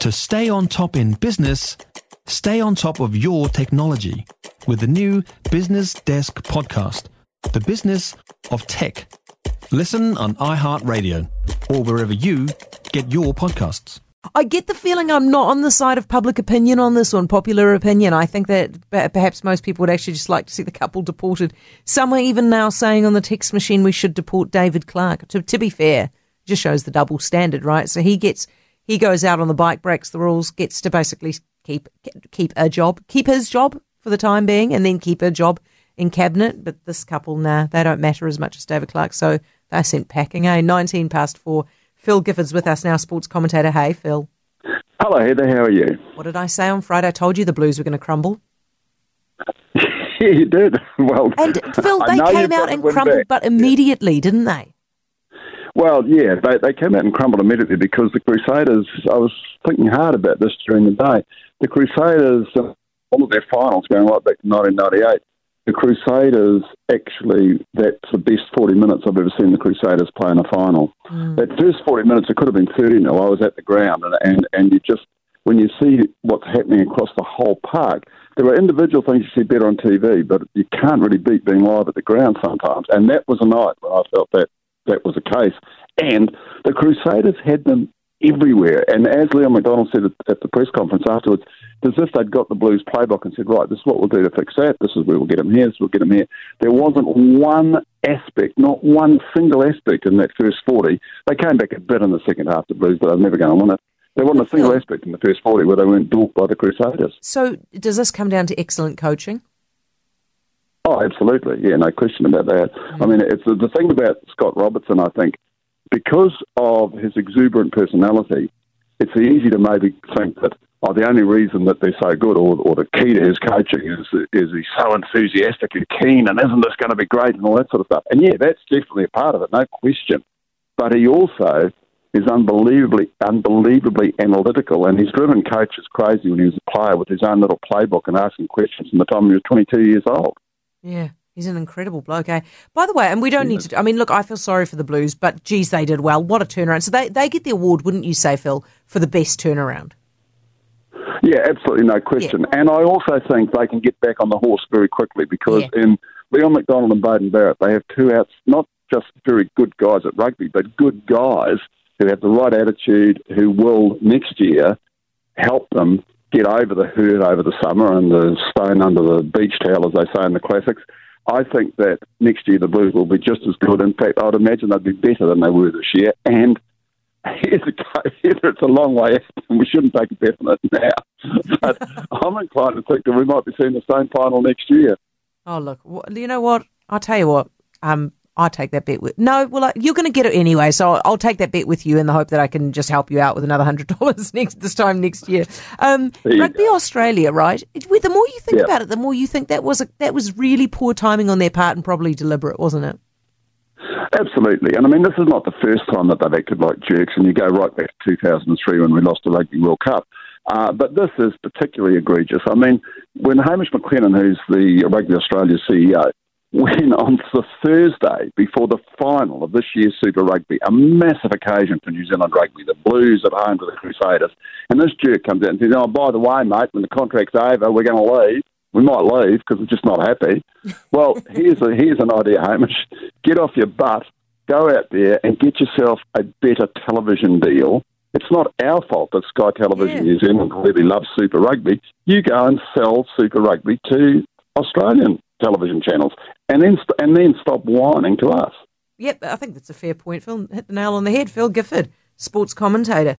To stay on top in business, stay on top of your technology with the new Business Desk podcast, The Business of Tech. Listen on iHeartRadio or wherever you get your podcasts. I get the feeling I'm not on the side of public opinion on this one, popular opinion. I think that perhaps most people would actually just like to see the couple deported. Some are even now saying on the text machine we should deport David Clark. To, to be fair, just shows the double standard, right? So he gets he goes out on the bike, breaks the rules, gets to basically keep keep a job, keep his job for the time being, and then keep a job in cabinet. But this couple, nah, they don't matter as much as David Clark, so they're sent packing. Eh? Nineteen past four. Phil Gifford's with us now, sports commentator. Hey, Phil. Hello, Heather. How are you? What did I say on Friday? I told you the Blues were going to crumble. yeah, you did. Well, and Phil, they came out and crumbled, back. but immediately, yeah. didn't they? Well, yeah, they, they came out and crumbled immediately because the Crusaders, I was thinking hard about this during the day. The Crusaders, all of their finals going right back to 1998, the Crusaders actually, that's the best 40 minutes I've ever seen the Crusaders play in a final. Mm. That first 40 minutes, it could have been 30 0. I was at the ground, and, and, and you just, when you see what's happening across the whole park, there are individual things you see better on TV, but you can't really beat being live at the ground sometimes. And that was a night when I felt that that was the case. And the Crusaders had them everywhere. And as Leon MacDonald said at the press conference afterwards, as if they'd got the Blues playbook and said, right, this is what we'll do to fix that. This is where we'll get them here. This is we'll get them here. There wasn't one aspect, not one single aspect in that first 40. They came back a bit in the second half, the Blues, but they were never going to win it. There wasn't a single aspect in the first 40 where they weren't dwarfed by the Crusaders. So does this come down to excellent coaching? Oh, absolutely. Yeah, no question about that. Mm. I mean, it's the thing about Scott Robertson, I think, because of his exuberant personality, it's easy to maybe think that oh, the only reason that they're so good or, or the key to his coaching is is he's so enthusiastic and keen and isn't this going to be great and all that sort of stuff. And yeah, that's definitely a part of it, no question. But he also is unbelievably, unbelievably analytical, and he's driven coaches crazy when he was a player with his own little playbook and asking questions from the time he was 22 years old. Yeah. He's an incredible bloke, eh? By the way, and we don't need to. I mean, look, I feel sorry for the Blues, but geez, they did well. What a turnaround! So they they get the award, wouldn't you say, Phil, for the best turnaround? Yeah, absolutely, no question. Yeah. And I also think they can get back on the horse very quickly because yeah. in Leon MacDonald and Beauden Barrett, they have two outs, not just very good guys at rugby, but good guys who have the right attitude, who will next year help them get over the hurt over the summer and the stone under the beach towel, as they say in the classics. I think that next year the Blues will be just as good. In fact, I'd imagine they'd be better than they were this year. And here's a, it's a long way out, and we shouldn't take a bet on it now. But I'm inclined to think that we might be seeing the same final next year. Oh, look, you know what? I'll tell you what. Um, I take that bet with no. Well, you're going to get it anyway, so I'll, I'll, take that bet with you in the hope that I can just help you out with another hundred dollars next this time next year. Um, Rugby go. Australia, right? the more you think yeah. about it, the more you think that was a, that was really poor timing on their part and probably deliberate, wasn't it? Absolutely, and I mean this is not the first time that they've acted like jerks, and you go right back to 2003 when we lost the Rugby World Cup. Uh, but this is particularly egregious. I mean, when Hamish McLennan, who's the Rugby Australia CEO, when on the Thursday before the final of this year's Super Rugby, a massive occasion for New Zealand rugby, the Blues at home to the Crusaders, and this jerk comes out and says, "Oh, by the way, mate, when the contract's over, we're going to leave. We might leave because we're just not happy." well, here's a, here's an idea, Hamish. Get off your butt, go out there and get yourself a better television deal. It's not our fault that Sky Television yeah. New Zealand really loves Super Rugby. You go and sell Super Rugby to Australian television channels, and then and then stop whining to us. Yep, I think that's a fair point, Phil. Hit the nail on the head. Phil Gifford, sports commentator.